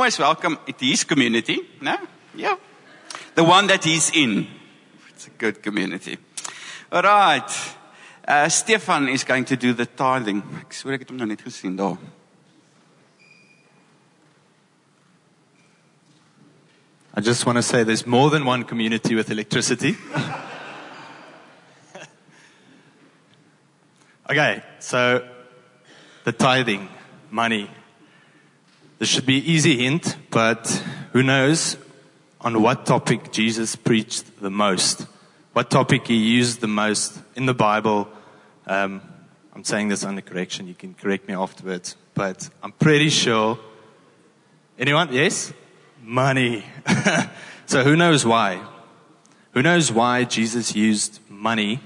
always welcome at his community. No? Yeah. The one that he's in. It's a good community. All right. Uh, Stefan is going to do the tithing. Ek ek het hom nou net gesien daar. I just want to say there's more than one community with electricity. okay, so the tithing, money. This should be easy hint, but who knows on what topic Jesus preached the most? What topic he used the most in the Bible? Um, I'm saying this under correction. You can correct me afterwards, but I'm pretty sure. Anyone? Yes? Money. so who knows why? Who knows why Jesus used money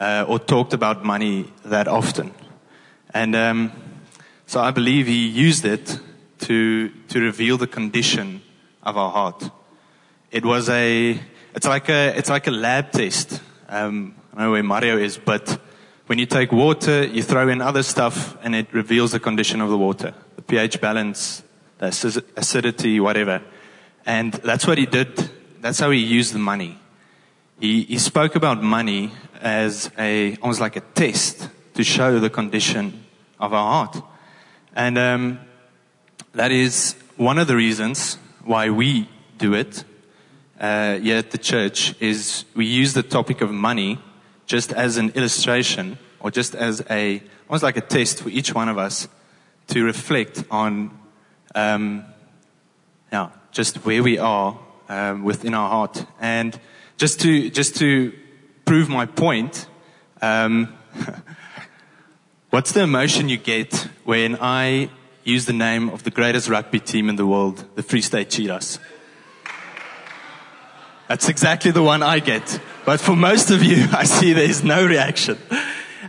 uh, or talked about money that often? And um, so I believe he used it to to reveal the condition of our heart. It was a it's like a it's like a lab test. Um, I know where Mario is, but when you take water, you throw in other stuff, and it reveals the condition of the water, the pH balance, the acidity, whatever. And that's what he did. That's how he used the money. He, he spoke about money as a almost like a test to show the condition of our heart. And um, that is one of the reasons why we do it uh, here at the church is we use the topic of money just as an illustration or just as a almost like a test for each one of us to reflect on um, yeah, just where we are um, within our heart. And just to, just to prove my point, um, what's the emotion you get when I use the name of the greatest rugby team in the world, the Free State Cheetahs? That's exactly the one I get. But for most of you, I see there's no reaction.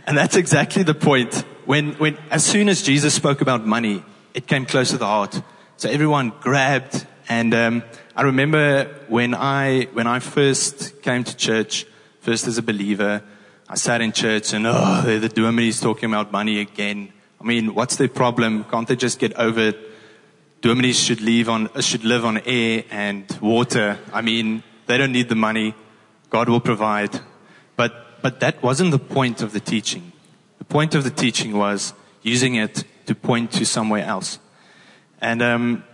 And that's exactly the point. When, when, as soon as Jesus spoke about money, it came close to the heart. So everyone grabbed. And um, I remember when I, when I first came to church, first as a believer, I sat in church and, oh, the dominie's talking about money again. I mean, what's their problem? Can't they just get over it? Dominie's should, leave on, should live on air and water. I mean, they don't need the money. God will provide. But, but that wasn't the point of the teaching. The point of the teaching was using it to point to somewhere else. And um,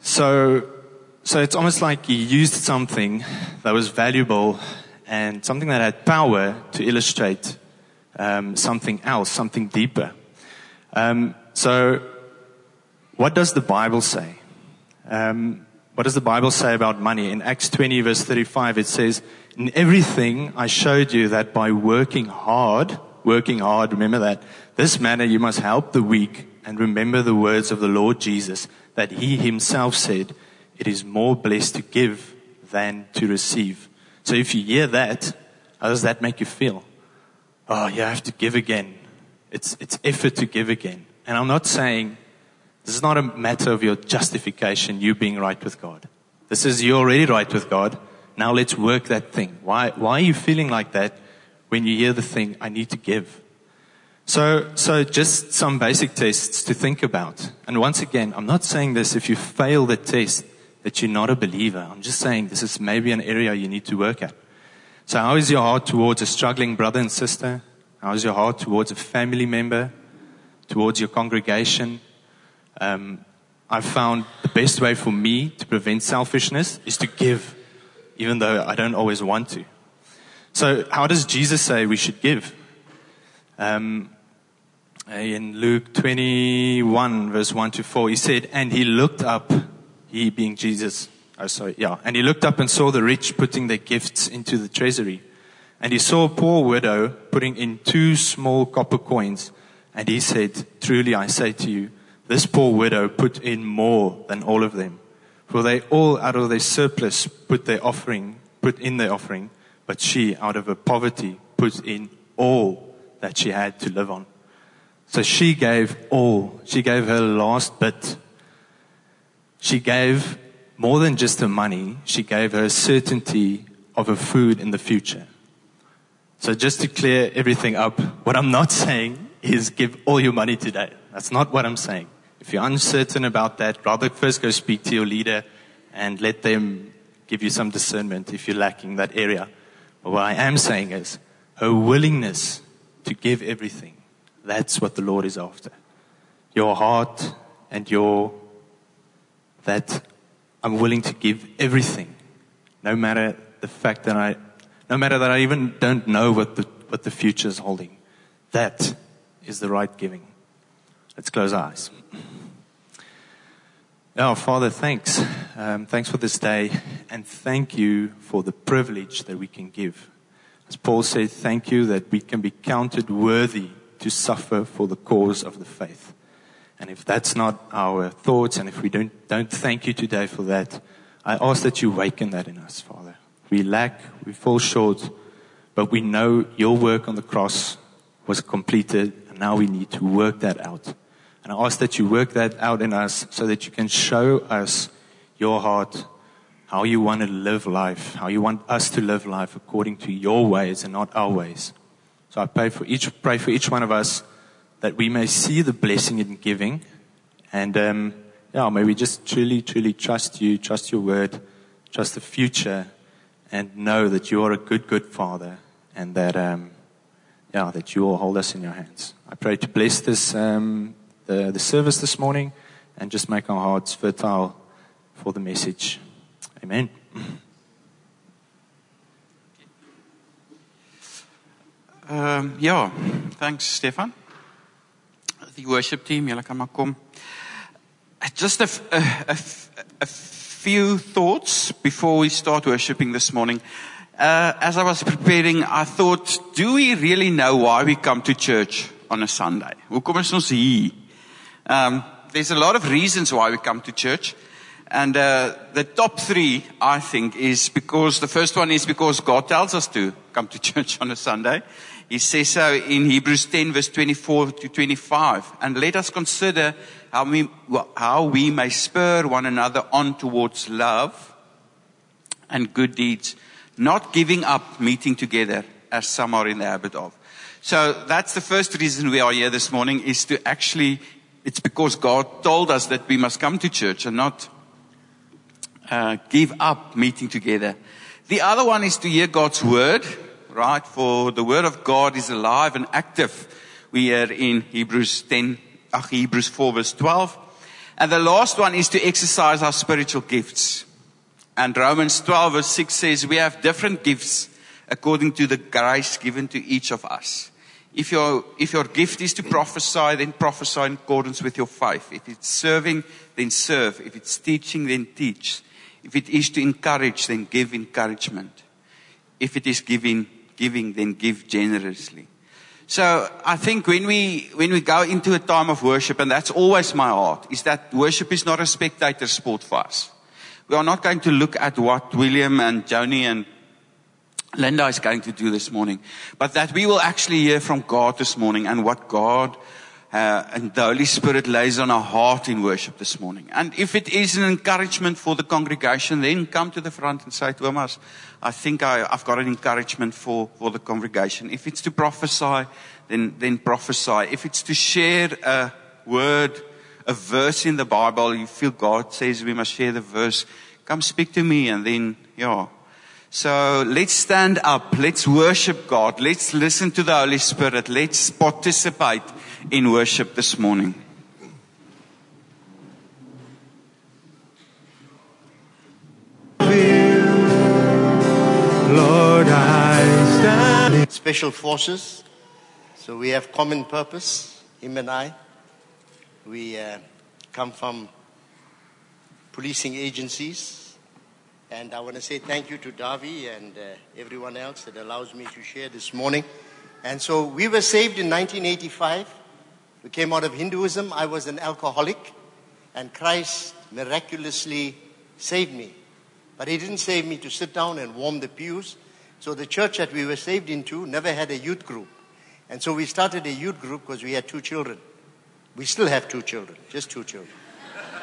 so, so it's almost like he used something that was valuable and something that had power to illustrate um, something else, something deeper. Um, so, what does the Bible say? Um, what does the Bible say about money? In Acts 20, verse 35, it says, In everything I showed you that by working hard, working hard, remember that, this manner you must help the weak and remember the words of the Lord Jesus that he himself said, It is more blessed to give than to receive. So if you hear that, how does that make you feel? Oh, you have to give again. It's, it's effort to give again. And I'm not saying this is not a matter of your justification, you being right with God. This is you're already right with God. Now let's work that thing. Why, why are you feeling like that when you hear the thing, I need to give? So, so just some basic tests to think about. And once again, I'm not saying this if you fail the test that you're not a believer. I'm just saying this is maybe an area you need to work at. So how is your heart towards a struggling brother and sister? How is your heart towards a family member? Towards your congregation? Um, I've found the best way for me to prevent selfishness is to give, even though I don't always want to. So, how does Jesus say we should give? Um, in Luke 21, verse 1 to 4, he said, And he looked up, he being Jesus, oh, sorry, yeah, and he looked up and saw the rich putting their gifts into the treasury. And he saw a poor widow putting in two small copper coins. And he said, Truly I say to you, this poor widow put in more than all of them. For they all out of their surplus put their offering, put in their offering, but she out of her poverty put in all that she had to live on. So she gave all. She gave her last bit. She gave more than just her money. She gave her certainty of her food in the future. So just to clear everything up, what I'm not saying is give all your money today. That's not what I'm saying. If you're uncertain about that, rather first go speak to your leader and let them give you some discernment if you're lacking that area. But what I am saying is her willingness to give everything. That's what the Lord is after. Your heart and your, that I'm willing to give everything, no matter the fact that I, no matter that I even don't know what the, what the future is holding. That is the right giving. Let's close our eyes. Oh, Father, thanks. Um, thanks for this day, and thank you for the privilege that we can give. As Paul said, thank you that we can be counted worthy to suffer for the cause of the faith. And if that's not our thoughts, and if we don't, don't thank you today for that, I ask that you waken that in us, Father. We lack, we fall short, but we know your work on the cross was completed, and now we need to work that out. And I ask that you work that out in us so that you can show us your heart, how you want to live life, how you want us to live life according to your ways and not our ways. So I pray for each, pray for each one of us that we may see the blessing in giving and, um, yeah, may we just truly, truly trust you, trust your word, trust the future and know that you are a good, good father and that, um, yeah, that you will hold us in your hands. I pray to bless this, um, the, the service this morning and just make our hearts fertile for the message. Amen. Um, ja, thanks Stefan. The worship team, julle kan maar kom. Just a, a, a, few thoughts before we start worshiping this morning. Uh, as I was preparing, I thought, do we really know why we come to church on a Sunday? Um, there's a lot of reasons why we come to church. And uh, the top three, I think, is because the first one is because God tells us to come to church on a Sunday. He says so in Hebrews 10 verse 24 to 25. And let us consider how we, how we may spur one another on towards love and good deeds, not giving up meeting together as some are in the habit of. So that's the first reason we are here this morning is to actually, it's because God told us that we must come to church and not uh, give up meeting together. The other one is to hear God's word right? For the word of God is alive and active. We are in Hebrews 10, uh, Hebrews 4 verse 12. And the last one is to exercise our spiritual gifts. And Romans 12 verse 6 says we have different gifts according to the grace given to each of us. If your, if your gift is to prophesy, then prophesy in accordance with your faith. If it's serving, then serve. If it's teaching, then teach. If it is to encourage, then give encouragement. If it is giving, giving, then give generously. So I think when we, when we go into a time of worship, and that's always my heart, is that worship is not a spectator sport for us. We are not going to look at what William and Joni and Linda is going to do this morning, but that we will actually hear from God this morning and what God uh, and the Holy Spirit lays on our heart in worship this morning. And if it is an encouragement for the congregation, then come to the front and say, Thomas, I think I, have got an encouragement for, for the congregation. If it's to prophesy, then, then prophesy. If it's to share a word, a verse in the Bible, you feel God says we must share the verse, come speak to me and then, yeah. So let's stand up. Let's worship God. Let's listen to the Holy Spirit. Let's participate in worship this morning. Lord, I stand. Special forces. So we have common purpose, him and I. We uh, come from policing agencies. And I want to say thank you to Davi and uh, everyone else that allows me to share this morning. And so we were saved in 1985. We came out of Hinduism. I was an alcoholic. And Christ miraculously saved me. But he didn't save me to sit down and warm the pews. So the church that we were saved into never had a youth group. And so we started a youth group because we had two children. We still have two children, just two children.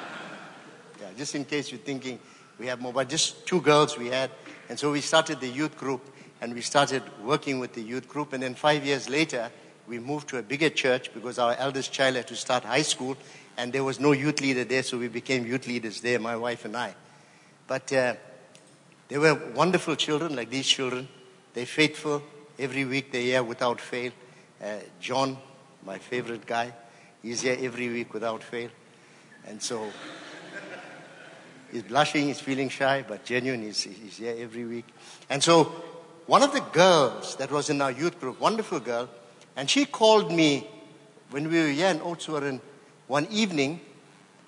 yeah, just in case you're thinking we have more, but just two girls we had. And so we started the youth group and we started working with the youth group. And then five years later, we moved to a bigger church because our eldest child had to start high school. And there was no youth leader there, so we became youth leaders there, my wife and I. But uh, they were wonderful children, like these children. They're faithful. Every week they're here without fail. Uh, John, my favorite guy, he's here every week without fail. And so he's blushing, he's feeling shy, but genuine, he's, he's here every week. And so one of the girls that was in our youth group, wonderful girl, and she called me when we were here in Oudtshoorn one evening,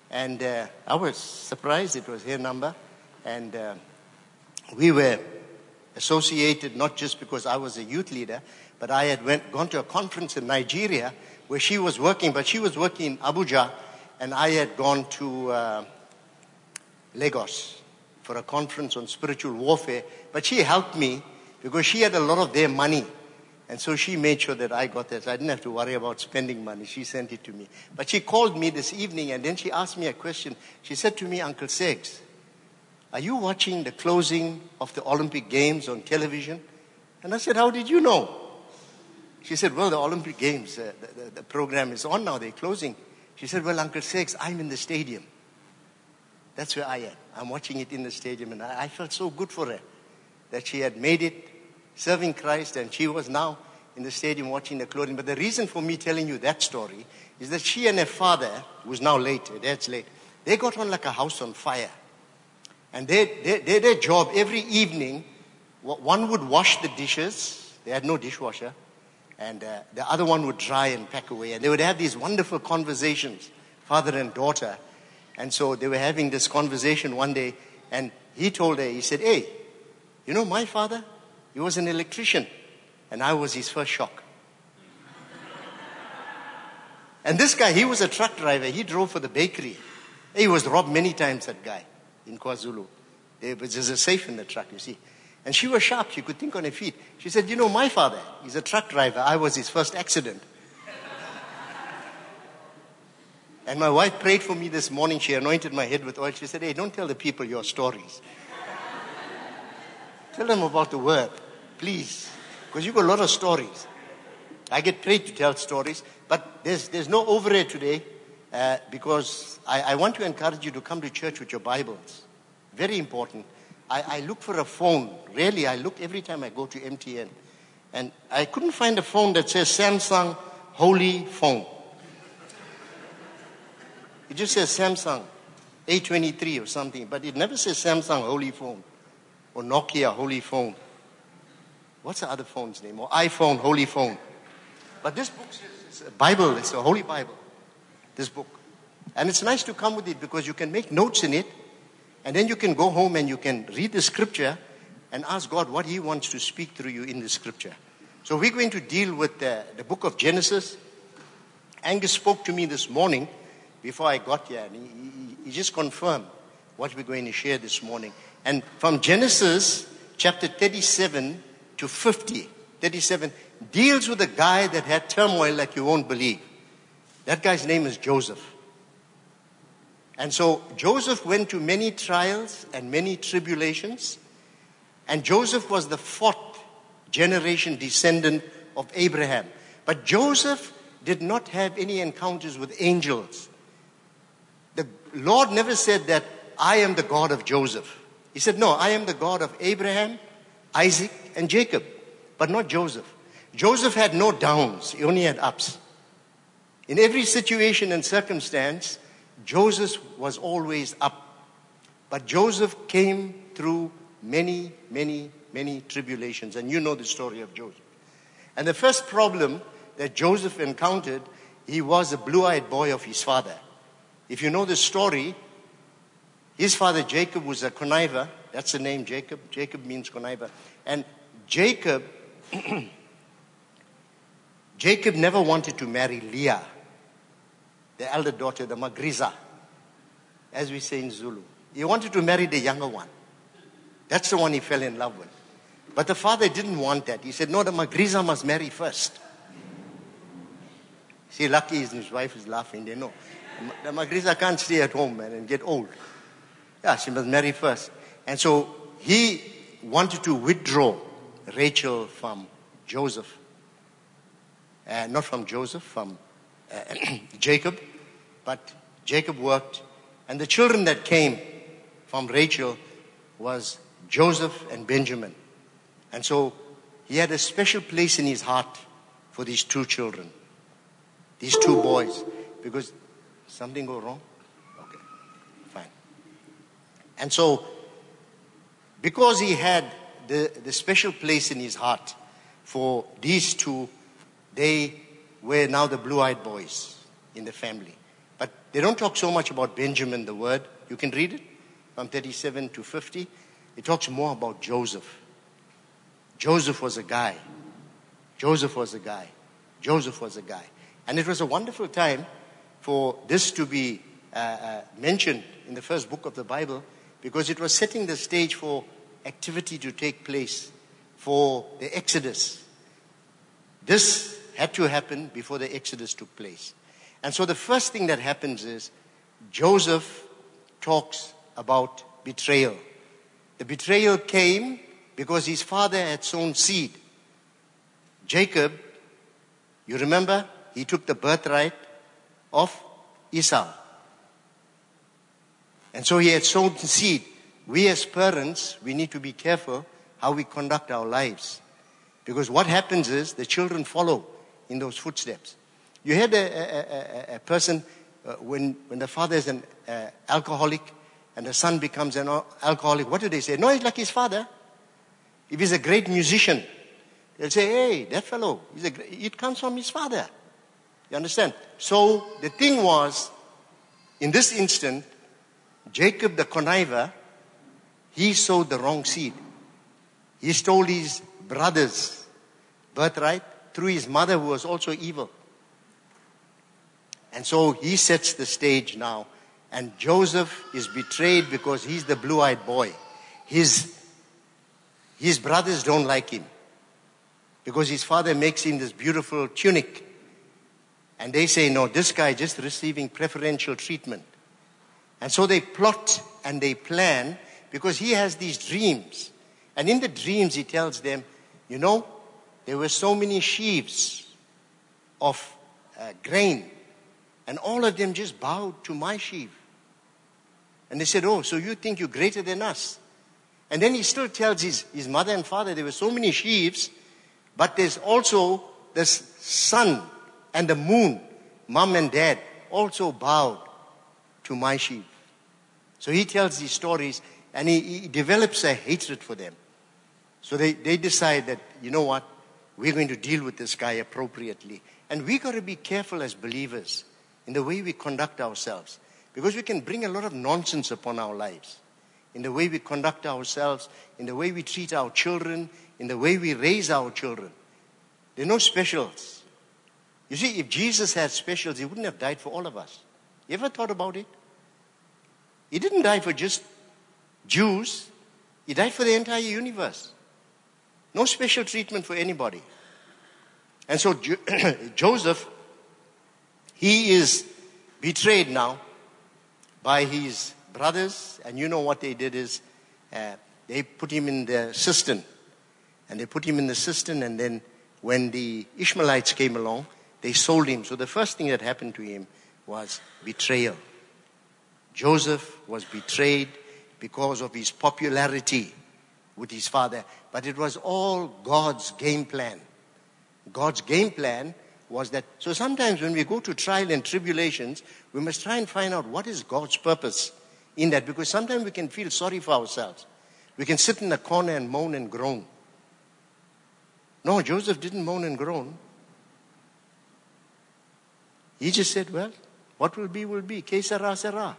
and uh, I was surprised it was her number. And uh, we were associated not just because I was a youth leader, but I had went, gone to a conference in Nigeria where she was working, but she was working in Abuja, and I had gone to uh, Lagos for a conference on spiritual warfare. But she helped me because she had a lot of their money. And so she made sure that I got that. I didn't have to worry about spending money. She sent it to me. But she called me this evening and then she asked me a question. She said to me, Uncle Segs, are you watching the closing of the Olympic Games on television? And I said, How did you know? She said, Well, the Olympic Games, uh, the, the, the, program is on now, they're closing. She said, Well, Uncle Segs, I'm in the stadium. That's where I am. I'm watching it in the stadium. And I, I felt so good for her that she had made it serving Christ, and she was now in the stadium watching the clothing. But the reason for me telling you that story is that she and her father, who's now late, dad's late, they got on like a house on fire. And they, they, they, their job every evening, one would wash the dishes. They had no dishwasher. And uh, the other one would dry and pack away. And they would have these wonderful conversations, father and daughter. And so they were having this conversation one day. And he told her, he said, Hey, you know my father? He was an electrician, and I was his first shock. and this guy, he was a truck driver. He drove for the bakery. He was robbed many times, that guy, in KwaZulu. There was a safe in the truck, you see. And she was sharp. She could think on her feet. She said, You know, my father, he's a truck driver. I was his first accident. and my wife prayed for me this morning. She anointed my head with oil. She said, Hey, don't tell the people your stories. tell them about the word please. Because you've got a lot of stories. I get paid to tell stories, but there's, there's no overhead today uh, because I, I, want to encourage you to come to church with your Bibles. Very important. I, I look for a phone. Really, I look every time I go to MTN. And I couldn't find a phone that says Samsung Holy Phone. It just says Samsung A23 or something, but it never says Samsung Holy Phone or Nokia Holy Phone. What's the other phone's name? Or iPhone, Holy Phone. But this book is a Bible. It's a Holy Bible. This book. And it's nice to come with it because you can make notes in it. And then you can go home and you can read the scripture and ask God what He wants to speak through you in the scripture. So we're going to deal with the, the book of Genesis. Angus spoke to me this morning before I got here, and he, he, he just confirmed what we're going to share this morning. And from Genesis chapter 37 to 50, 37, deals with a guy that had turmoil like you won't believe. That guy's name is Joseph. And so Joseph went to many trials and many tribulations. And Joseph was the fourth generation descendant of Abraham. But Joseph did not have any encounters with angels. The Lord never said that I am the God of Joseph. He said, No, I am the God of Abraham, Isaac, and Jacob, but not Joseph. Joseph had no downs, he only had ups. In every situation and circumstance, Joseph was always up. But Joseph came through many, many, many tribulations. And you know the story of Joseph. And the first problem that Joseph encountered, he was a blue eyed boy of his father. If you know the story, his father Jacob was a conniver. That's the name Jacob. Jacob means conniver. And Jacob, Jacob never wanted to marry Leah, the elder daughter, the Magriza, as we say in Zulu. He wanted to marry the younger one. That's the one he fell in love with. But the father didn't want that. He said, No, the Magriza must marry first. See, lucky his wife is laughing. They know. The Magriza can't stay at home, man, and get old. Yeah, she must marry first. And so he wanted to withdraw Rachel from Joseph. Uh, not from Joseph, from uh, Jacob. But Jacob worked, and the children that came from Rachel was Joseph and Benjamin. And so he had a special place in his heart for these two children, these two boys, because something go wrong? Okay, fine. And so, because he had the, the special place in his heart for these two, they were now the blue eyed boys in the family. But they don't talk so much about Benjamin, the word. You can read it from 37 to 50. It talks more about Joseph. Joseph was a guy. Joseph was a guy. Joseph was a guy. And it was a wonderful time for this to be uh, uh, mentioned in the first book of the Bible because it was setting the stage for activity to take place for the Exodus. This had to happen before the Exodus took place. And so the first thing that happens is Joseph talks about betrayal. The betrayal came because his father had sown seed. Jacob, you remember, he took the birthright of Esau. And so he had sown seed. We as parents, we need to be careful how we conduct our lives. Because what happens is the children follow in those footsteps. You had a, a, a, a person uh, when, when the father is an uh, alcoholic and the son becomes an alcoholic. What do they say? No, he's like his father. If he's a great musician, they'll say, hey, that fellow, he's a, it comes from his father. You understand? So the thing was, in this instant, Jacob the conniver, he sowed the wrong seed. He stole his brother's birthright through his mother who was also evil. And so he sets the stage now. And Joseph is betrayed because he's the blue eyed boy. His, his brothers don't like him because his father makes him this beautiful tunic and they say, no, this guy just receiving preferential treatment. And so they plot and they plan because he has these dreams. And in the dreams, he tells them, you know, there were so many sheaves of uh, grain, and all of them just bowed to my sheaf. And they said, Oh, so you think you're greater than us? And then he still tells his, his mother and father there were so many sheaves, but there's also the sun and the moon, mom and dad, also bowed to my sheep. So he tells these stories and he, he develops a hatred for them. So they, they decide that, you know what, we're going to deal with this guy appropriately. And we've got to be careful as believers in the way we conduct ourselves. Because we can bring a lot of nonsense upon our lives. In the way we conduct ourselves, in the way we treat our children, in the way we raise our children. There are no specials. You see, if Jesus had specials, he wouldn't have died for all of us. You ever thought about it? He didn't die for just Jews, he died for the entire universe. No special treatment for anybody. And so Joseph, he is betrayed now by his brothers, and you know what they did is uh, they put him in the cistern. And they put him in the cistern, and then when the Ishmaelites came along, they sold him. So the first thing that happened to him was betrayal. Joseph was betrayed because of his popularity with his father. But it was all God's game plan. God's game plan was that, so sometimes when we go to trial and tribulations, we must try and find out what is God's purpose in that because sometimes we can feel sorry for ourselves. We can sit in a corner and moan and groan. No, Joseph didn't moan and groan. He just said, well, what will be, will be. Que sera, sera.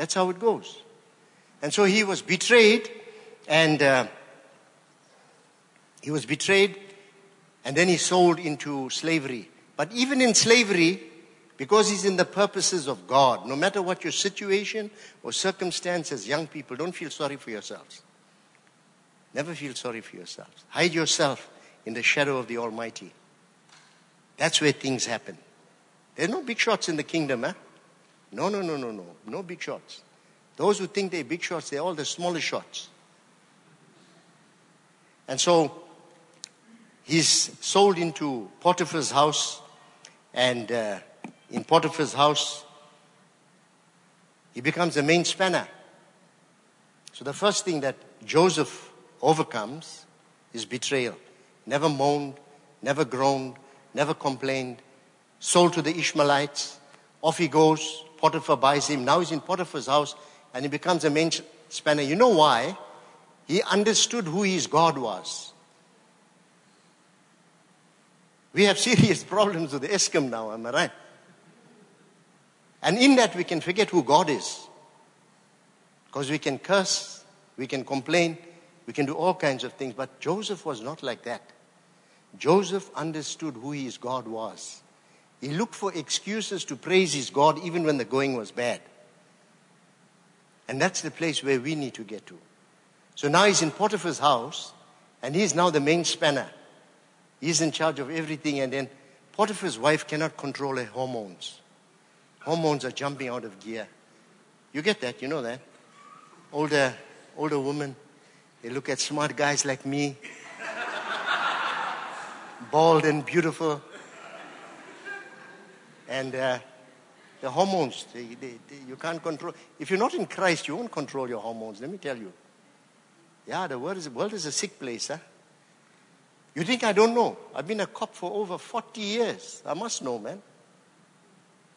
That's how it goes. And so he was betrayed, and uh, he was betrayed, and then he sold into slavery. But even in slavery, because he's in the purposes of God, no matter what your situation or circumstances, young people, don't feel sorry for yourselves. Never feel sorry for yourselves. Hide yourself in the shadow of the Almighty. That's where things happen. There are no big shots in the kingdom, eh? No, no, no, no, no. No big shots. Those who think they're big shots, they're all the smallest shots. And so he's sold into Potiphar's house, and uh, in Potiphar's house, He becomes the main spanner. So the first thing that Joseph overcomes is betrayal. Never moaned, never groaned, never complained. Sold to the Ishmaelites. Off he goes. Potiphar buys him. Now he's in Potiphar's house and he becomes a main spanner. You know why? He understood who his God was. We have serious problems with the Eskom now, am I right? And in that we can forget who God is. Because we can curse, we can complain, we can do all kinds of things. But Joseph was not like that. Joseph understood who his God was. He looked for excuses to praise his God even when the going was bad. And that's the place where we need to get to. So now he's in Potiphar's house, and he's now the main spanner. He's in charge of everything, and then Potiphar's wife cannot control her hormones. Hormones are jumping out of gear. You get that, you know that. Older, older women, they look at smart guys like me, bald and beautiful, and uh, the hormones, they, they, they, you can't control. If you're not in Christ, you won't control your hormones, let me tell you. Yeah, the world is, world is a sick place, huh? You think I don't know? I've been a cop for over 40 years. I must know, man.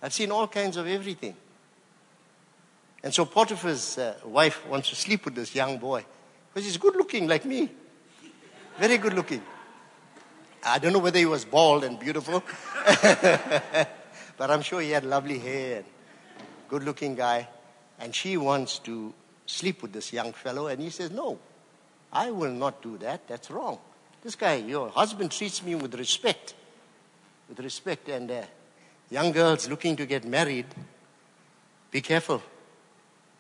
I've seen all kinds of everything. And so Potiphar's uh, wife wants to sleep with this young boy because he's good looking like me. Very good looking. I don't know whether he was bald and beautiful, but I'm sure he had lovely hair and good looking guy. And she wants to sleep with this young fellow, and he says, No, I will not do that. That's wrong. This guy, your husband treats me with respect. With respect. And uh, young girls looking to get married, be careful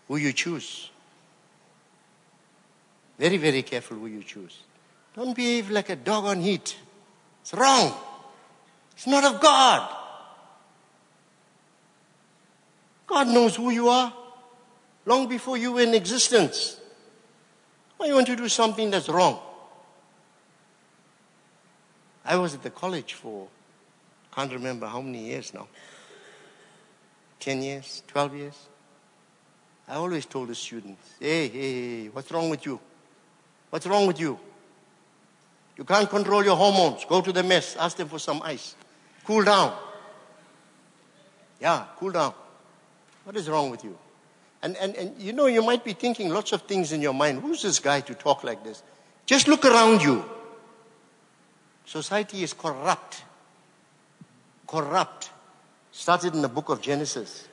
who you choose. Very, very careful who you choose. Don't behave like a dog on heat. It's wrong. It's not of God. God knows who you are long before you were in existence. Why you want to do something that's wrong? I was at the college for, can't remember how many years now. 10 years, 12 years. I always told the students, hey, hey, hey, what's wrong with you? What's wrong with you? You can't control your hormones. Go to the mess. Ask them for some ice. Cool down. Yeah, cool down. What is wrong with you? And, and, and you know, you might be thinking lots of things in your mind. Who's this guy to talk like this? Just look around you. Society is corrupt. Corrupt. Started in the book of Genesis.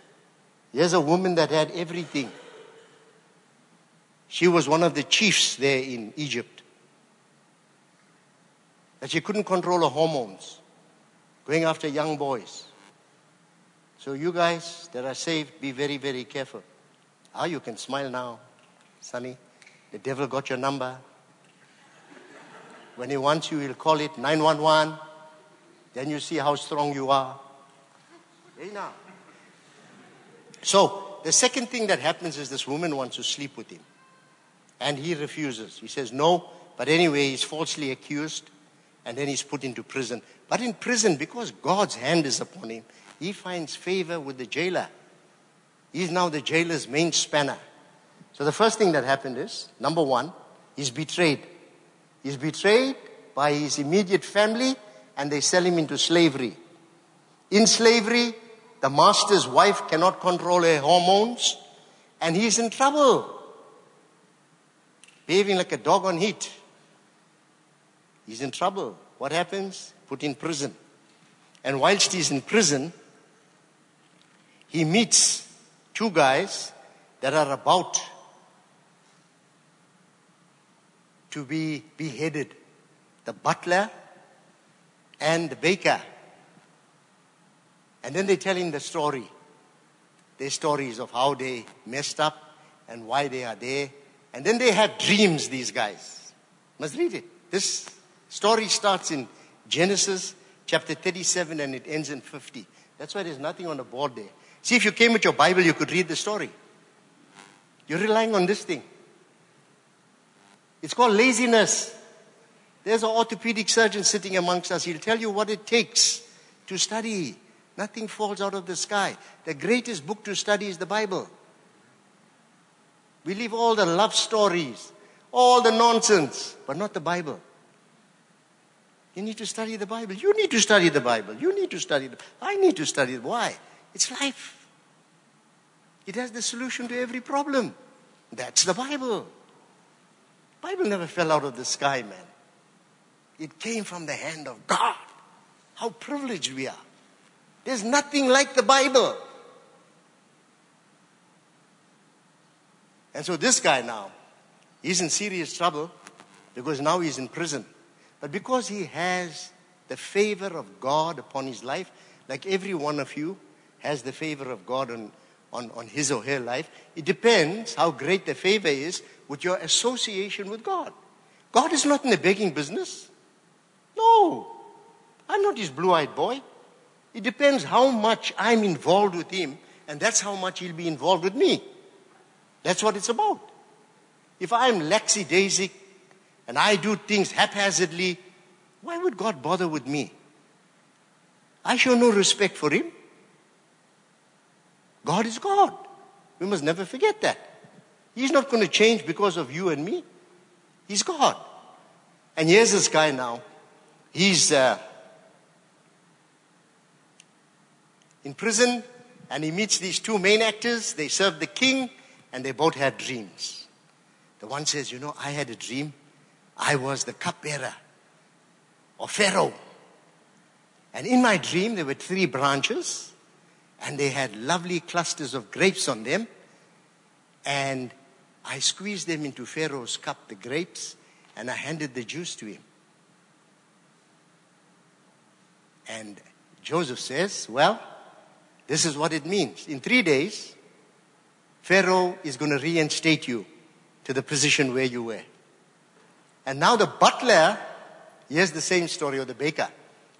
Here's a woman that had everything. She was one of the chiefs there in Egypt. That she couldn't control her hormones, going after young boys. So, you guys that are saved, be very, very careful. Ah, you can smile now, Sonny. The devil got your number. When he wants you, he'll call it 911. Then you see how strong you are. Hey now. So, the second thing that happens is this woman wants to sleep with him. And he refuses. He says no, but anyway, he's falsely accused. And then he's put into prison. But in prison, because God's hand is upon him, he finds favor with the jailer. He's now the jailer's main spanner. So the first thing that happened is number one, he's betrayed. He's betrayed by his immediate family and they sell him into slavery. In slavery, the master's wife cannot control her hormones and he's in trouble. Behaving like a dog on heat. He's in trouble. What happens? Put in prison. And whilst he's in prison, he meets two guys that are about to be beheaded the butler and the baker. And then they tell him the story. Their stories of how they messed up and why they are there. And then they have dreams, these guys. Must read it. This story starts in Genesis chapter 37 and it ends in 50. That's why there's nothing on the board there. See, if you came with your Bible, you could read the story. You're relying on this thing. It's called laziness. There's an orthopedic surgeon sitting amongst us. He'll tell you what it takes to study. Nothing falls out of the sky. The greatest book to study is the Bible. We leave all the love stories, all the nonsense, but not the Bible. You need to study the Bible. You need to study the Bible. You need to study the I need to study it. Why? It's life. It has the solution to every problem. That's the Bible. Bible never fell out of the sky, man. It came from the hand of God. How privileged we are. There's nothing like the Bible. And so this guy now, he's in serious trouble because now he's in prison. But because he has the favor of God upon his life, like every one of you has the favor of God on, on, on his or her life, it depends how great the favor is with your association with God. God is not in the begging business. No. I'm not his blue eyed boy. It depends how much I'm involved with him, and that's how much he'll be involved with me. That's what it's about. If I'm lackadaisic and I do things haphazardly, why would God bother with me? I show no respect for him. God is God. We must never forget that. He's not going to change because of you and me. He's God. And here's this guy now. He's uh, in prison and he meets these two main actors. They serve the king and they both had dreams. The one says, You know, I had a dream. I was the cupbearer of Pharaoh. And in my dream, there were three branches, and they had lovely clusters of grapes on them. And I squeezed them into Pharaoh's cup, the grapes, and I handed the juice to him. And Joseph says, Well, this is what it means. In three days, Pharaoh is going to reinstate you to the position where you were. And now the butler, hears the same story, or the baker.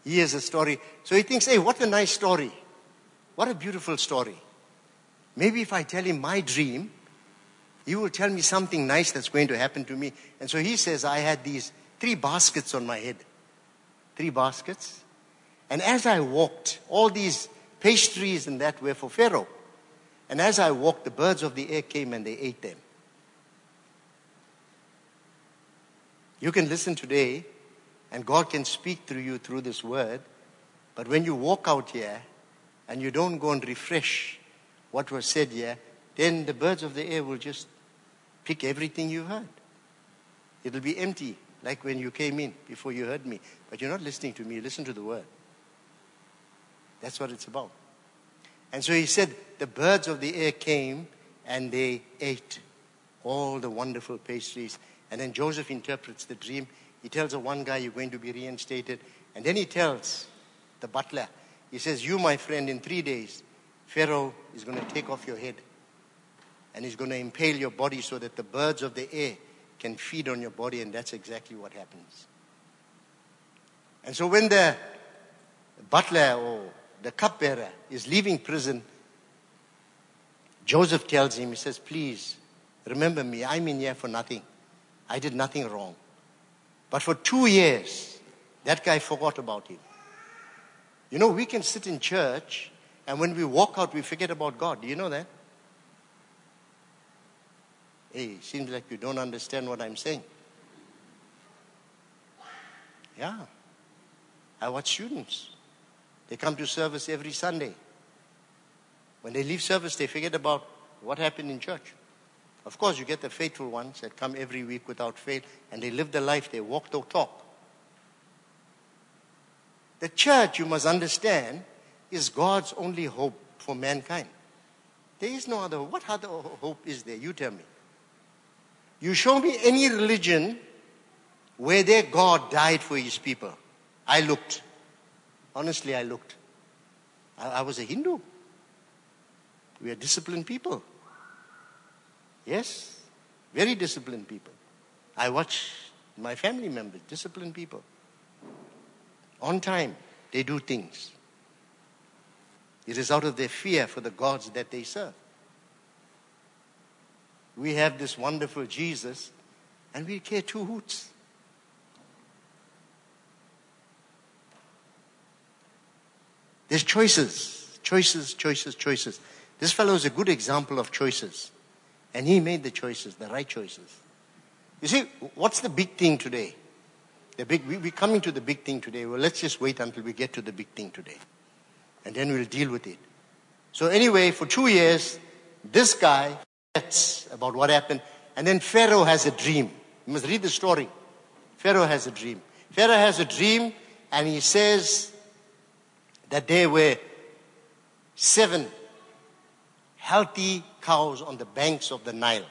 He has a story. So he thinks, hey, what a nice story. What a beautiful story. Maybe if I tell him my dream, he will tell me something nice that's going to happen to me. And so he says, I had these three baskets on my head. Three baskets. And as I walked, all these pastries and that were for Pharaoh. And as I walked, the birds of the air came and they ate them. You can listen today, and God can speak through you through this word. But when you walk out here and you don't go and refresh what was said here, then the birds of the air will just pick everything you've heard. It'll be empty, like when you came in before you heard me. But you're not listening to me, listen to the word. That's what it's about. And so he said, the birds of the air came and they ate all the wonderful pastries. And then Joseph interprets the dream. He tells the one guy, You're going to be reinstated. And then he tells the butler, He says, You, my friend, in three days, Pharaoh is going to take off your head. And he's going to impale your body so that the birds of the air can feed on your body. And that's exactly what happens. And so when the butler or the cupbearer is leaving prison, Joseph tells him, he says, Please remember me. I'm in here for nothing. I did nothing wrong. But for two years, that guy forgot about him. You know, we can sit in church and when we walk out, we forget about God. Do you know that? Hey, seems like you don't understand what I'm saying. Yeah. I watch students. They come to service every Sunday. When they leave service, they forget about what happened in church. Of course, you get the faithful ones that come every week without fail, and they live the life, they walk the talk. The church, you must understand, is God's only hope for mankind. There is no other. What other hope is there? You tell me. You show me any religion where their God died for his people. I looked. Honestly, I looked. I, I was a Hindu. We are disciplined people. Yes, very disciplined people. I watch my family members, disciplined people. On time, they do things. It is out of their fear for the gods that they serve. We have this wonderful Jesus, and we care two hoots. There's choices, choices, choices, choices. This fellow is a good example of choices. And he made the choices, the right choices. You see, what's the big thing today? The big, we, we're coming to the big thing today. Well, let's just wait until we get to the big thing today. And then we'll deal with it. So anyway, for two years, this guy gets about what happened. And then Pharaoh has a dream. You must read the story. Pharaoh has a dream. Pharaoh has a dream and he says that there were seven healthy cows on the banks of the Nile.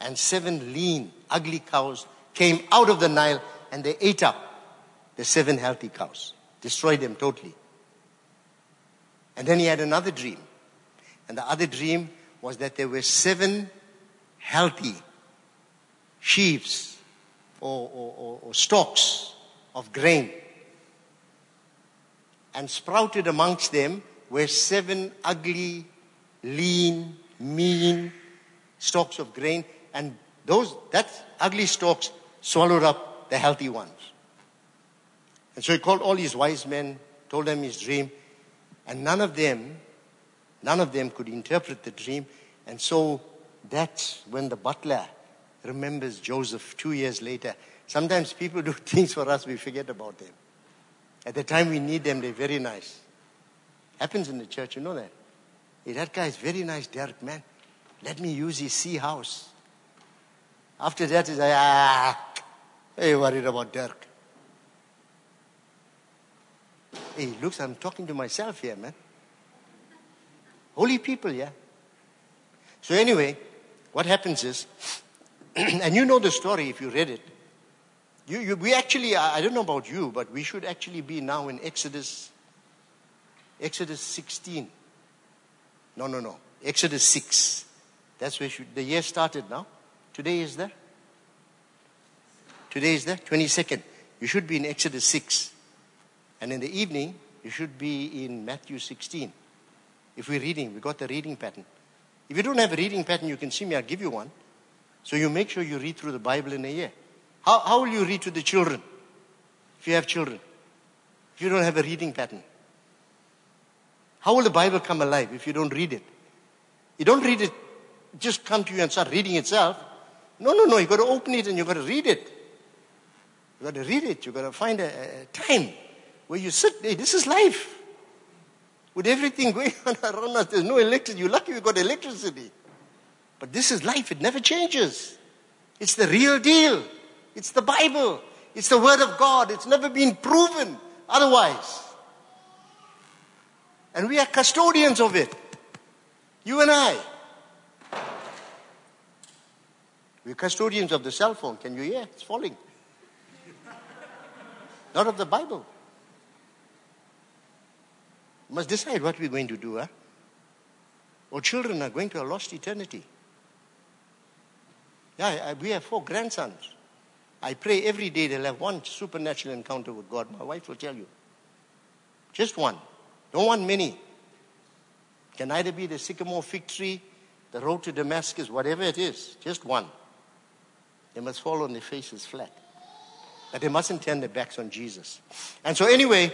And seven lean, ugly cows came out of the Nile and they ate up the seven healthy cows, destroyed them totally. And then he had another dream. And the other dream was that there were seven healthy sheaves or, or, or, stalks of grain. And sprouted amongst them were seven ugly, lean, mean stalks of grain. And those, that ugly stalks swallowed up the healthy ones. And so he called all his wise men, told them his dream, and none of them, none of them could interpret the dream. And so that's when the butler remembers Joseph two years later. Sometimes people do things for us, we forget about them. At the time we need them, they're very nice. Happens in the church, you know that. Hey, that guy is very nice, Derek, man. Let me use his sea house. After that, he's like, ah, hey, worried about Dirk. Hey, looks, I'm talking to myself here, man. Holy people, yeah. So anyway, what happens is, and you know the story if you read it. You, you, we actually, I don't know about you, but we should actually be now in Exodus, Exodus 16. No, no, no. Exodus 6. That's where should, the year started now. Today is the? Today is the 22nd. You should be in Exodus 6. And in the evening, you should be in Matthew 16. If we're reading, we got the reading pattern. If you don't have a reading pattern, you can see me, I'll give you one. So you make sure you read through the Bible in a year. How, how will you read to the children? If you have children. If you don't have a reading pattern. How will the Bible come alive if you don't read it? You don't read it, just come to you and start reading itself. No, no, no. You've got to open it and you've got to read it. You've got to read it. You've got to find a, a time where you sit. Hey, this is life. With everything going on around us, there's no electricity. You're lucky we've got electricity. But this is life. It never changes. It's the real deal. It's the Bible. It's the Word of God. It's never been proven otherwise. And we are custodians of it. You and I. We're custodians of the cell phone. Can you hear? It's falling. Not of the Bible. We must decide what we're going to do. Huh? Our children are going to a lost eternity. Yeah, we have four grandsons. I pray every day they'll have one supernatural encounter with God. My wife will tell you. Just one. Don't want many. Can either be the sycamore fig tree, the road to Damascus, whatever it is. Just one. They must fall on their faces flat. They mustn't turn their backs on Jesus. And so, anyway,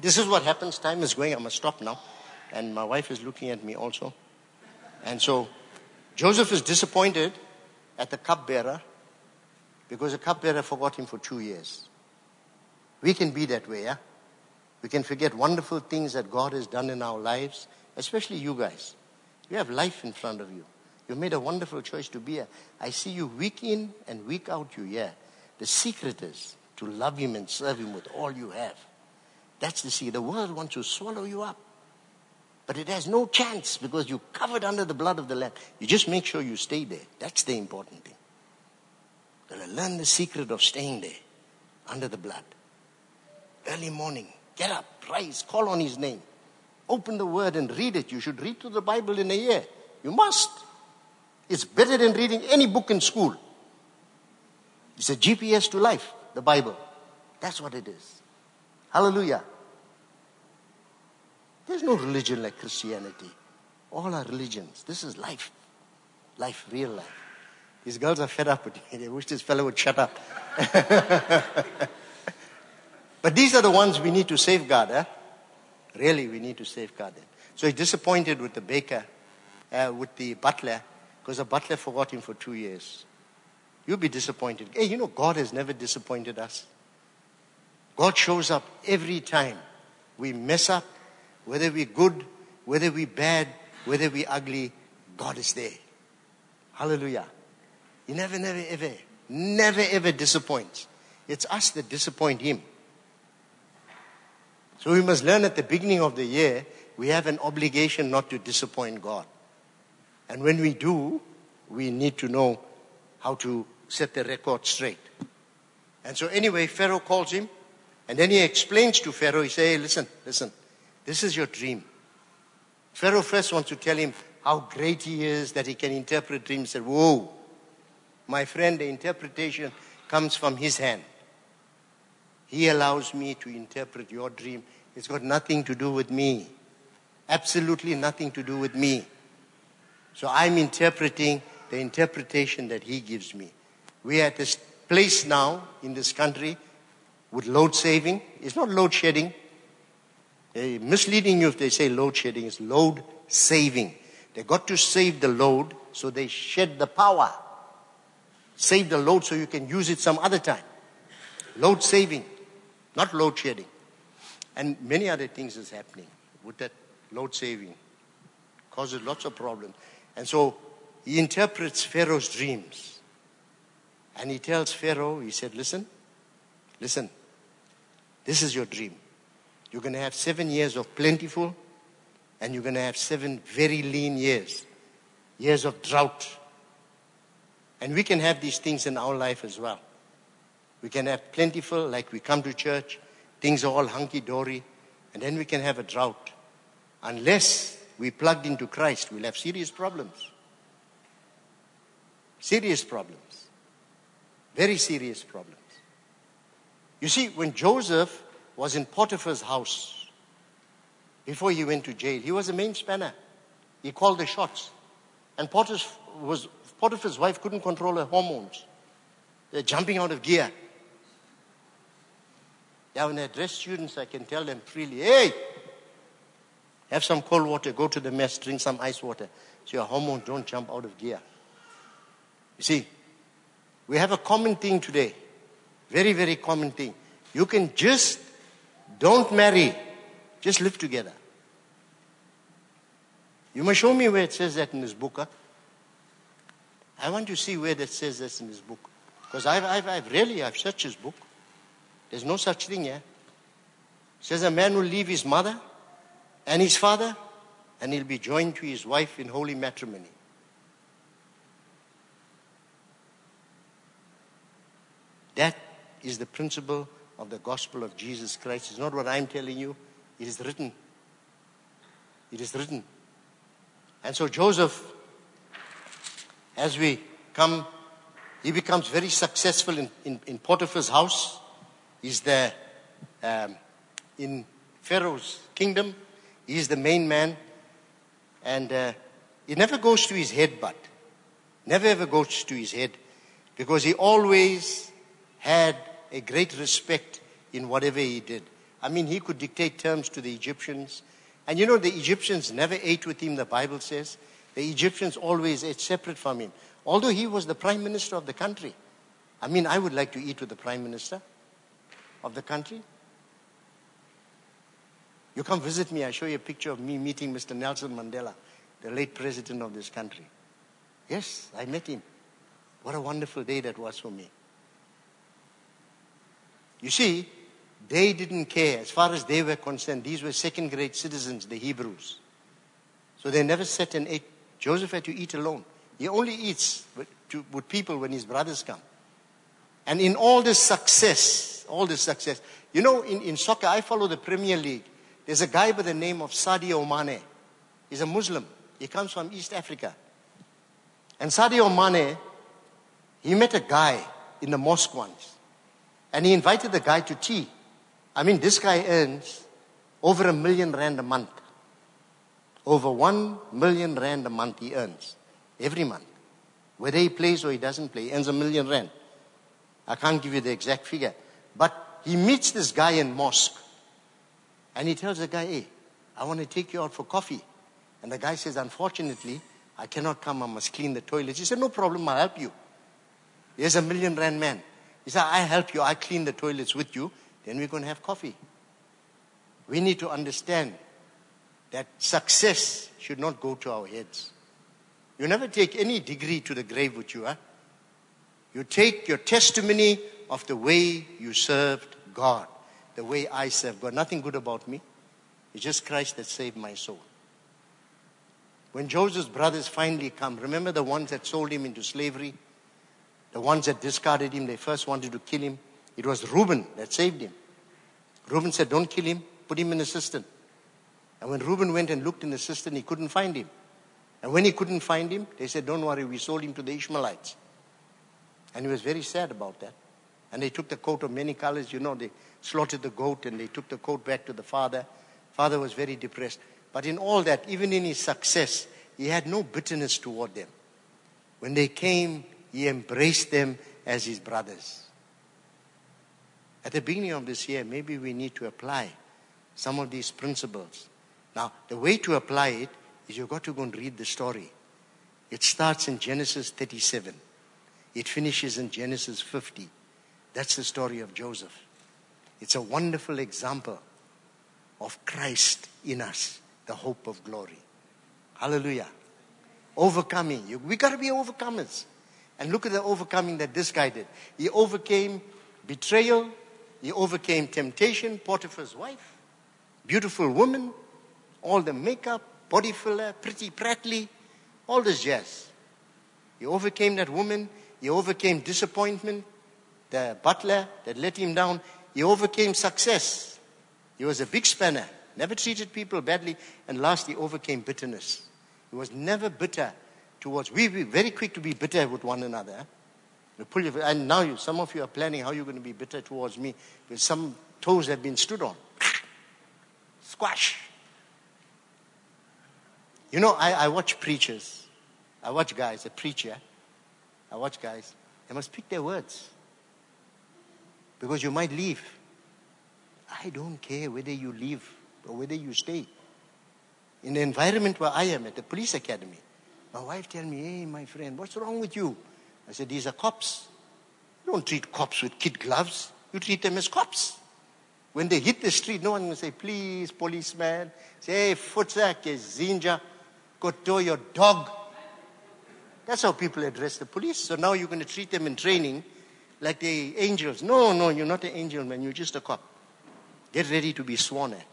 this is what happens. Time is going. I must stop now. And my wife is looking at me also. And so, Joseph is disappointed at the cupbearer because the cupbearer forgot him for two years. We can be that way, yeah? We can forget wonderful things that God has done in our lives, especially you guys. You have life in front of you. You made a wonderful choice to be here. I see you week in and week out, you here. The secret is to love Him and serve Him with all you have. That's the secret. The world wants to swallow you up. But it has no chance because you're covered under the blood of the Lamb. You just make sure you stay there. That's the important thing. Gotta learn the secret of staying there under the blood. Early morning, get up, rise, call on His name. Open the Word and read it. You should read through the Bible in a year. You must. It's better than reading any book in school. It's a GPS to life, the Bible. That's what it is. Hallelujah. There's no religion like Christianity. All are religions. This is life. Life, real life. These girls are fed up with me. They wish this fellow would shut up. but these are the ones we need to safeguard. Eh? Really, we need to safeguard them. So he's disappointed with the baker, uh, with the butler, because the butler forgot him for two years. You'll be disappointed. Hey, you know, God has never disappointed us. God shows up every time we mess up, whether we're good, whether we're bad, whether we're ugly, God is there. Hallelujah. He never, never, ever, never, ever disappoints. It's us that disappoint Him. So we must learn at the beginning of the year, we have an obligation not to disappoint God. And when we do, we need to know how to set the record straight. And so anyway, Pharaoh calls him, and then he explains to Pharaoh, he says, hey, listen, listen, this is your dream. Pharaoh first wants to tell him how great he is that he can interpret dreams. He said, whoa, my friend, the interpretation comes from his hand. He allows me to interpret your dream. It's got nothing to do with me. Absolutely nothing to do with me. So I'm interpreting the interpretation that he gives me. We are at this place now in this country with load saving. It's not load shedding. They're misleading you if they say load shedding. It's load saving. They got to save the load, so they shed the power. Save the load so you can use it some other time. Load saving, not load shedding. And many other things is happening with that load saving. Causes lots of problems. And so he interprets Pharaoh's dreams. And he tells Pharaoh, he said, listen, listen, this is your dream. You're going to have seven years of plentiful, and you're going to have seven very lean years, years of drought. And we can have these things in our life as well. We can have plentiful, like we come to church, things are all hunky dory, and then we can have a drought. Unless we plugged into Christ, we'll have serious problems. Serious problems. Very serious problems. You see, when Joseph was in Potiphar's house, before he went to jail, he was a main spanner. He called the shots. And Potiphar's, was, Potiphar's wife couldn't control her hormones. They're jumping out of gear. Yeah, when I address students, I can tell them freely, hey, have some cold water, go to the mess, drink some ice water, so your hormones don't jump out of gear. You see, we have a common thing today. Very, very common thing. You can just don't marry, just live together. You must show me where it says that in this book. Huh? I want to see where that says this in this book. Because I've, I've, I've really, I've searched this book. There's no such thing here. It says a man will leave his mother and his father and he'll be joined to his wife in holy matrimony. That is the principle of the gospel of Jesus Christ. It's not what I'm telling you, it is written. It is written. And so Joseph, as we come, he becomes very successful in, in, in Potiphar's house. He's the, um, in Pharaoh's kingdom. He's the main man. And uh, it never goes to his head, but never ever goes to his head because he always had a great respect in whatever he did. I mean, he could dictate terms to the Egyptians. And you know, the Egyptians never ate with him, the Bible says. The Egyptians always ate separate from him. Although he was the prime minister of the country. I mean, I would like to eat with the prime minister of the country. You come visit me, I show you a picture of me meeting Mr. Nelson Mandela, the late president of this country. Yes, I met him. What a wonderful day that was for me. You see, they didn't care. As far as they were concerned, these were second grade citizens, the Hebrews. So they never sat and ate. Joseph had to eat alone. He only eats with, people when his brothers come. And in all this success, all this success, you know, in, in soccer, I follow the Premier League. There's a guy by the name of Sadio Mane. He's a Muslim. He comes from East Africa. And Sadio Mane, he met a guy in the mosque once. And he invited the guy to tea. I mean, this guy earns over a million rand a month. Over one million rand a month he earns. Every month. Whether he plays or he doesn't play, he earns a million rand. I can't give you the exact figure. But he meets this guy in mosque. And he tells the guy, hey, I want to take you out for coffee. And the guy says, unfortunately, I cannot come, I must clean the toilets. He said, No problem, I'll help you. Here's a million rand man. He said, I help you, I clean the toilets with you, then we're going to have coffee. We need to understand that success should not go to our heads. You never take any degree to the grave with you, huh? You take your testimony of the way you served God, the way I served God. Nothing good about me. It's just Christ that saved my soul. When Joseph's brothers finally come, remember the ones that sold him into slavery? The ones that discarded him, they first wanted to kill him. It was Reuben that saved him. Reuben said, Don't kill him, put him in a cistern. And when Reuben went and looked in the cistern, he couldn't find him. And when he couldn't find him, they said, Don't worry, we sold him to the Ishmaelites. And he was very sad about that. And they took the coat of many colors. You know, they slaughtered the goat and they took the coat back to the father. Father was very depressed. But in all that, even in his success, he had no bitterness toward them. When they came, he embraced them as his brothers. At the beginning of this year, maybe we need to apply some of these principles. Now, the way to apply it is you've got to go and read the story. It starts in Genesis 37. It finishes in Genesis 50. That's the story of Joseph. It's a wonderful example of Christ in us, the hope of glory. Hallelujah. Overcoming. We've got to be overcomers. And look at the overcoming that this guy did. He overcame betrayal, he overcame temptation, Potiphar's wife, beautiful woman, all the makeup, body filler, pretty prattly, all this jazz. He overcame that woman, he overcame disappointment, the butler that let him down. He overcame success. He was a big spanner, never treated people badly, and last he overcame bitterness. He was never bitter towards. We were very quick to be bitter with one another. And now you, some of you are planning how you're going to be bitter towards me because some toes have been stood on. Squash. You know, I, I watch preachers. I watch guys, a preacher. I watch guys. They must pick their words. Because you might leave. I don't care whether you leave or whether you stay. In the environment where I am at the police academy, my wife tell me, hey, my friend, what's wrong with you? I said, these are cops. You don't treat cops with kid gloves. You treat them as cops. When they hit the street, no one will say, please, policeman. Say, hey, futsak, zinja, koto, your dog. That's how people address the police. So now you're going to treat them in training like the angels. No, no, you're not an angel, man. You're just a cop. Get ready to be sworn at.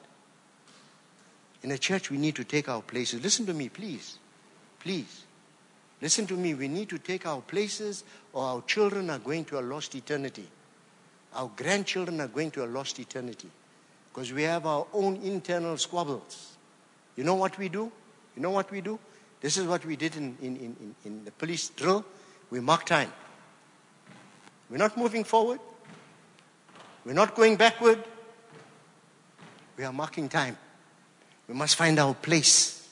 In a church, we need to take our places. Listen to me, please. Please. Listen to me. We need to take our places, or our children are going to a lost eternity. Our grandchildren are going to a lost eternity. Because we have our own internal squabbles. You know what we do? You know what we do? This is what we did in, in, in, in the police drill. We mark time. We're not moving forward. We're not going backward. We are marking time. We must find our place.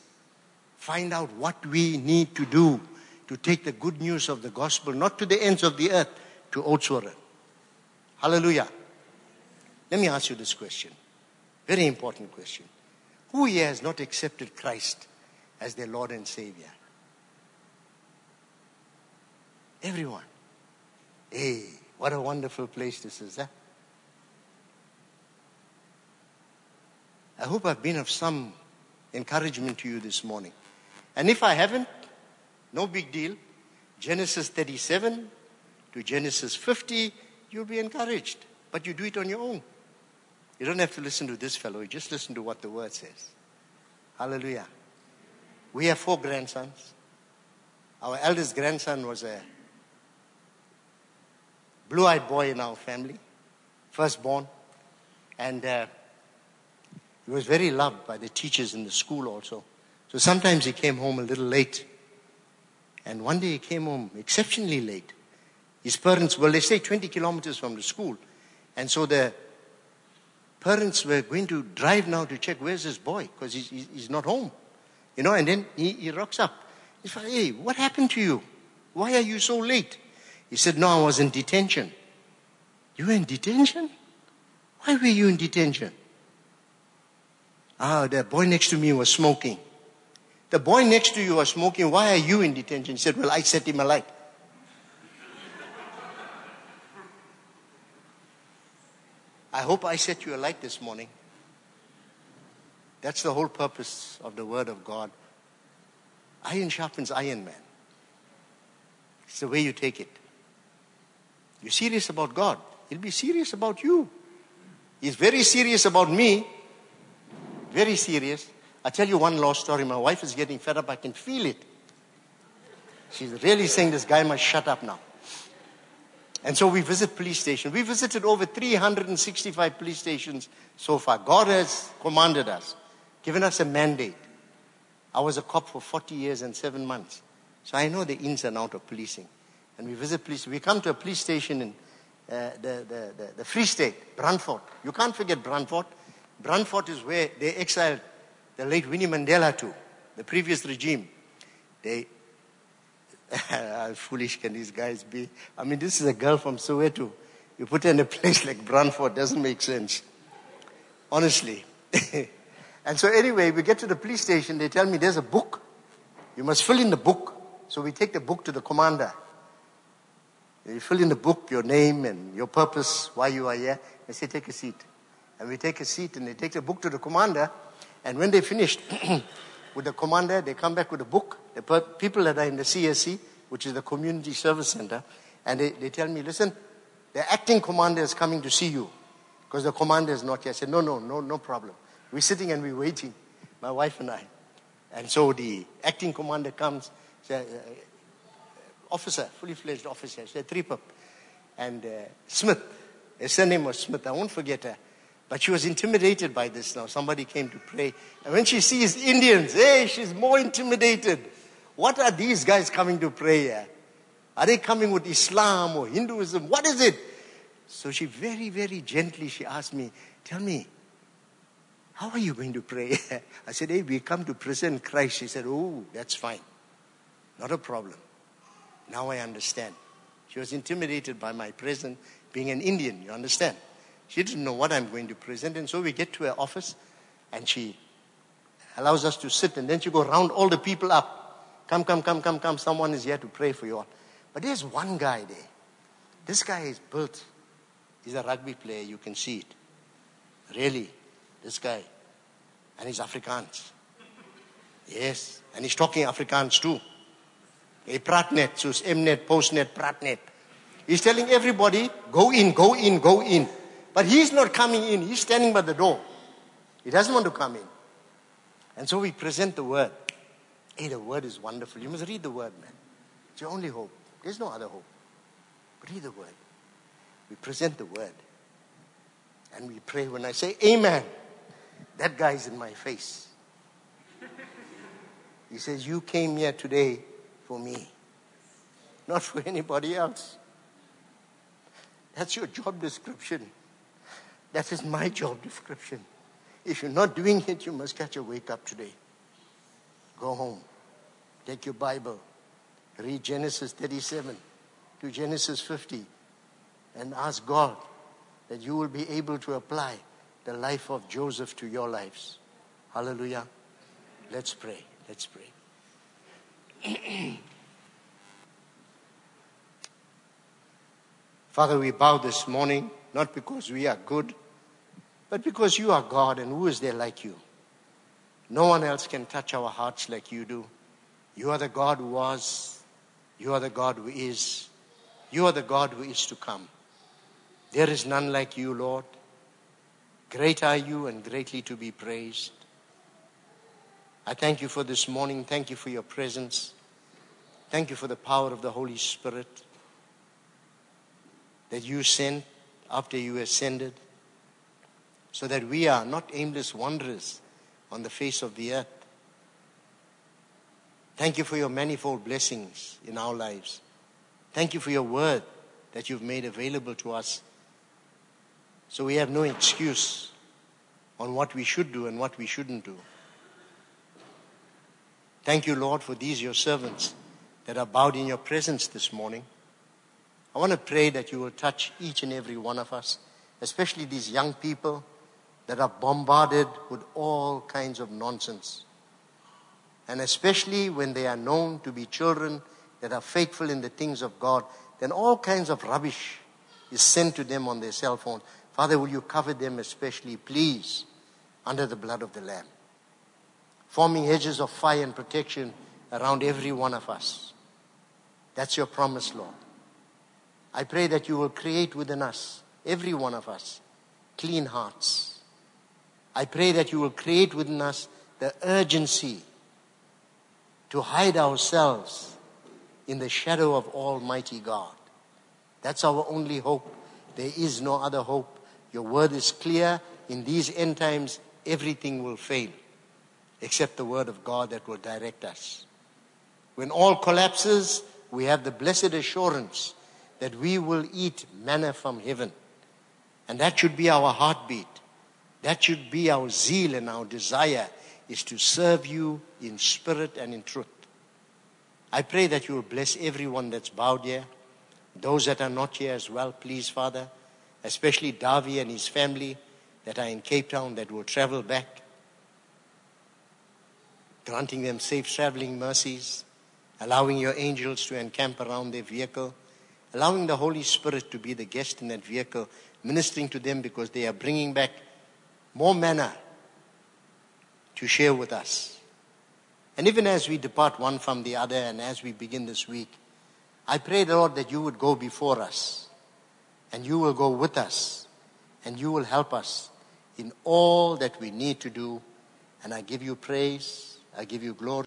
Find out what we need to do to take the good news of the gospel, not to the ends of the earth, to Oudtshoorn. Hallelujah. Let me ask you this question. Very important question. Who here has not accepted Christ as their Lord and Savior? Everyone. Hey, what a wonderful place this is, huh? I hope I've been of some encouragement to you this morning. And if I haven't, no big deal. Genesis 37 to Genesis 50, you'll be encouraged. But you do it on your own. You don't have to listen to this fellow, you just listen to what the word says. Hallelujah. We have four grandsons. Our eldest grandson was a blue eyed boy in our family, firstborn. And uh, he was very loved by the teachers in the school also. So sometimes he came home a little late. And one day he came home exceptionally late. His parents, well, they stay 20 kilometers from the school. And so the parents were going to drive now to check where's this boy because he's, he's not home. You know, and then he, he rocks up. He's like, hey, what happened to you? Why are you so late? He said, No, I was in detention. You were in detention? Why were you in detention? Ah, the boy next to me was smoking. The boy next to you was smoking. Why are you in detention? He said, Well, I set him alight. I hope I set you alight this morning. That's the whole purpose of the Word of God. Iron sharpens iron, man. It's the way you take it. You're serious about God, He'll be serious about you. He's very serious about me. Very serious. I'll tell you one last story. My wife is getting fed up. I can feel it. She's really saying this guy must shut up now. And so we visit police stations. We visited over 365 police stations so far. God has commanded us, given us a mandate. I was a cop for 40 years and seven months. So I know the ins and outs of policing. And we visit police. We come to a police station in uh, the, the, the, the, Free State, Brandfort. You can't forget Brandfort. Brandfort is where they exiled the late Winnie Mandela to, the previous regime. They, how foolish can these guys be? I mean, this is a girl from Soweto. You put her in a place like Brandfort, doesn't make sense. Honestly. and so anyway, we get to the police station. They tell me there's a book. You must fill in the book. So we take the book to the commander. You fill in the book your name and your purpose, why you are here. They say, take a seat. And we take a seat and they take the book to the commander. And when they finished with the commander, they come back with a book. The people that are in the CSC, which is the Community Service Center, and they, they tell me, listen, the acting commander is coming to see you because the commander is not here. I said, no, no, no, no problem. We're sitting and we're waiting, my wife and I. And so the acting commander comes, says, officer, fully fledged officer, said Tripop. And uh, Smith, her surname was Smith, I won't forget her. But she was intimidated by this now. Somebody came to pray. And when she sees Indians, hey, she's more intimidated. What are these guys coming to pray here? Are they coming with Islam or Hinduism? What is it? So she very, very gently, she asked me, tell me, how are you going to pray? I said, hey, we come to present Christ. She said, oh, that's fine. Not a problem. Now I understand. She was intimidated by my presence being an Indian, you understand? She didn't know what I'm going to present. And so we get to her office and she allows us to sit and then she go round all the people up. Come, come, come, come, come. Someone is here to pray for you all. But there's one guy there. This guy is built. He's a rugby player. You can see it. Really. This guy. And he's Afrikaans. Yes. And he's talking Afrikaans too. A pratnet, soos Mnet, Postnet, Pratnet. He's telling everybody, go in, go in, go in. But he's not coming in. He's standing by the door. He doesn't want to come in. And so we present the word. Hey, the word is wonderful. You must read the word, man. It's your only hope. There's no other hope. Read the word. We present the word. And we pray. When I say amen, that guy's in my face. He says, You came here today for me, not for anybody else. That's your job description. That is my job description. If you're not doing it, you must catch a wake up today. Go home. Take your Bible. Read Genesis 37 to Genesis 50 and ask God that you will be able to apply the life of Joseph to your lives. Hallelujah. Let's pray. Let's pray. Father, we bow this morning, not because we are good, but because you are God and who is there like you? No one else can touch our hearts like you do. You are the God who was, you are the God who is, you are the God who is to come. There is none like you, Lord. Great are you and greatly to be praised. I thank you for this morning. Thank you for your presence. Thank you for the power of the Holy Spirit that you sent after you ascended, so that we are not aimless wanderers on the face of the earth. Thank you for your manifold blessings in our lives. Thank you for your word that you've made available to us. So we have no excuse on what we should do and what we shouldn't do. Thank you, Lord, for these your servants that are bowed in your presence this morning. I want to pray that you will touch each and every one of us, especially these young people that are bombarded with all kinds of nonsense. and especially when they are known to be children that are faithful in the things of God, then all kinds of rubbish is sent to them on their cell phone. Father, will you cover them especially, please, under the blood of the Lamb? Forming hedges of fire and protection around every one of us. That's your promise, Lord. I pray that you will create within us, every one of us, clean hearts. I pray that you will create within us the urgency to hide ourselves in the shadow of Almighty God. That's our only hope. There is no other hope. Your word is clear. In these end times, everything will fail except the word of God that will direct us. When all collapses, we have the blessed assurance that we will eat manna from heaven. And that should be our heartbeat. That should be our zeal and our desire is to serve you in spirit and in truth. I pray that you will bless everyone that's bowed here, those that are not here as well, please, Father, especially Davi and his family that are in Cape Town that will travel back, granting them safe traveling mercies, allowing your angels to encamp around their vehicle allowing the Holy Spirit to be the guest in that vehicle, ministering to them because they are bringing back more manna to share with us. And even as we depart one from the other and as we begin this week, I pray, Lord, that you would go before us and you will go with us and you will help us in all that we need to do. And I give you praise, I give you glory.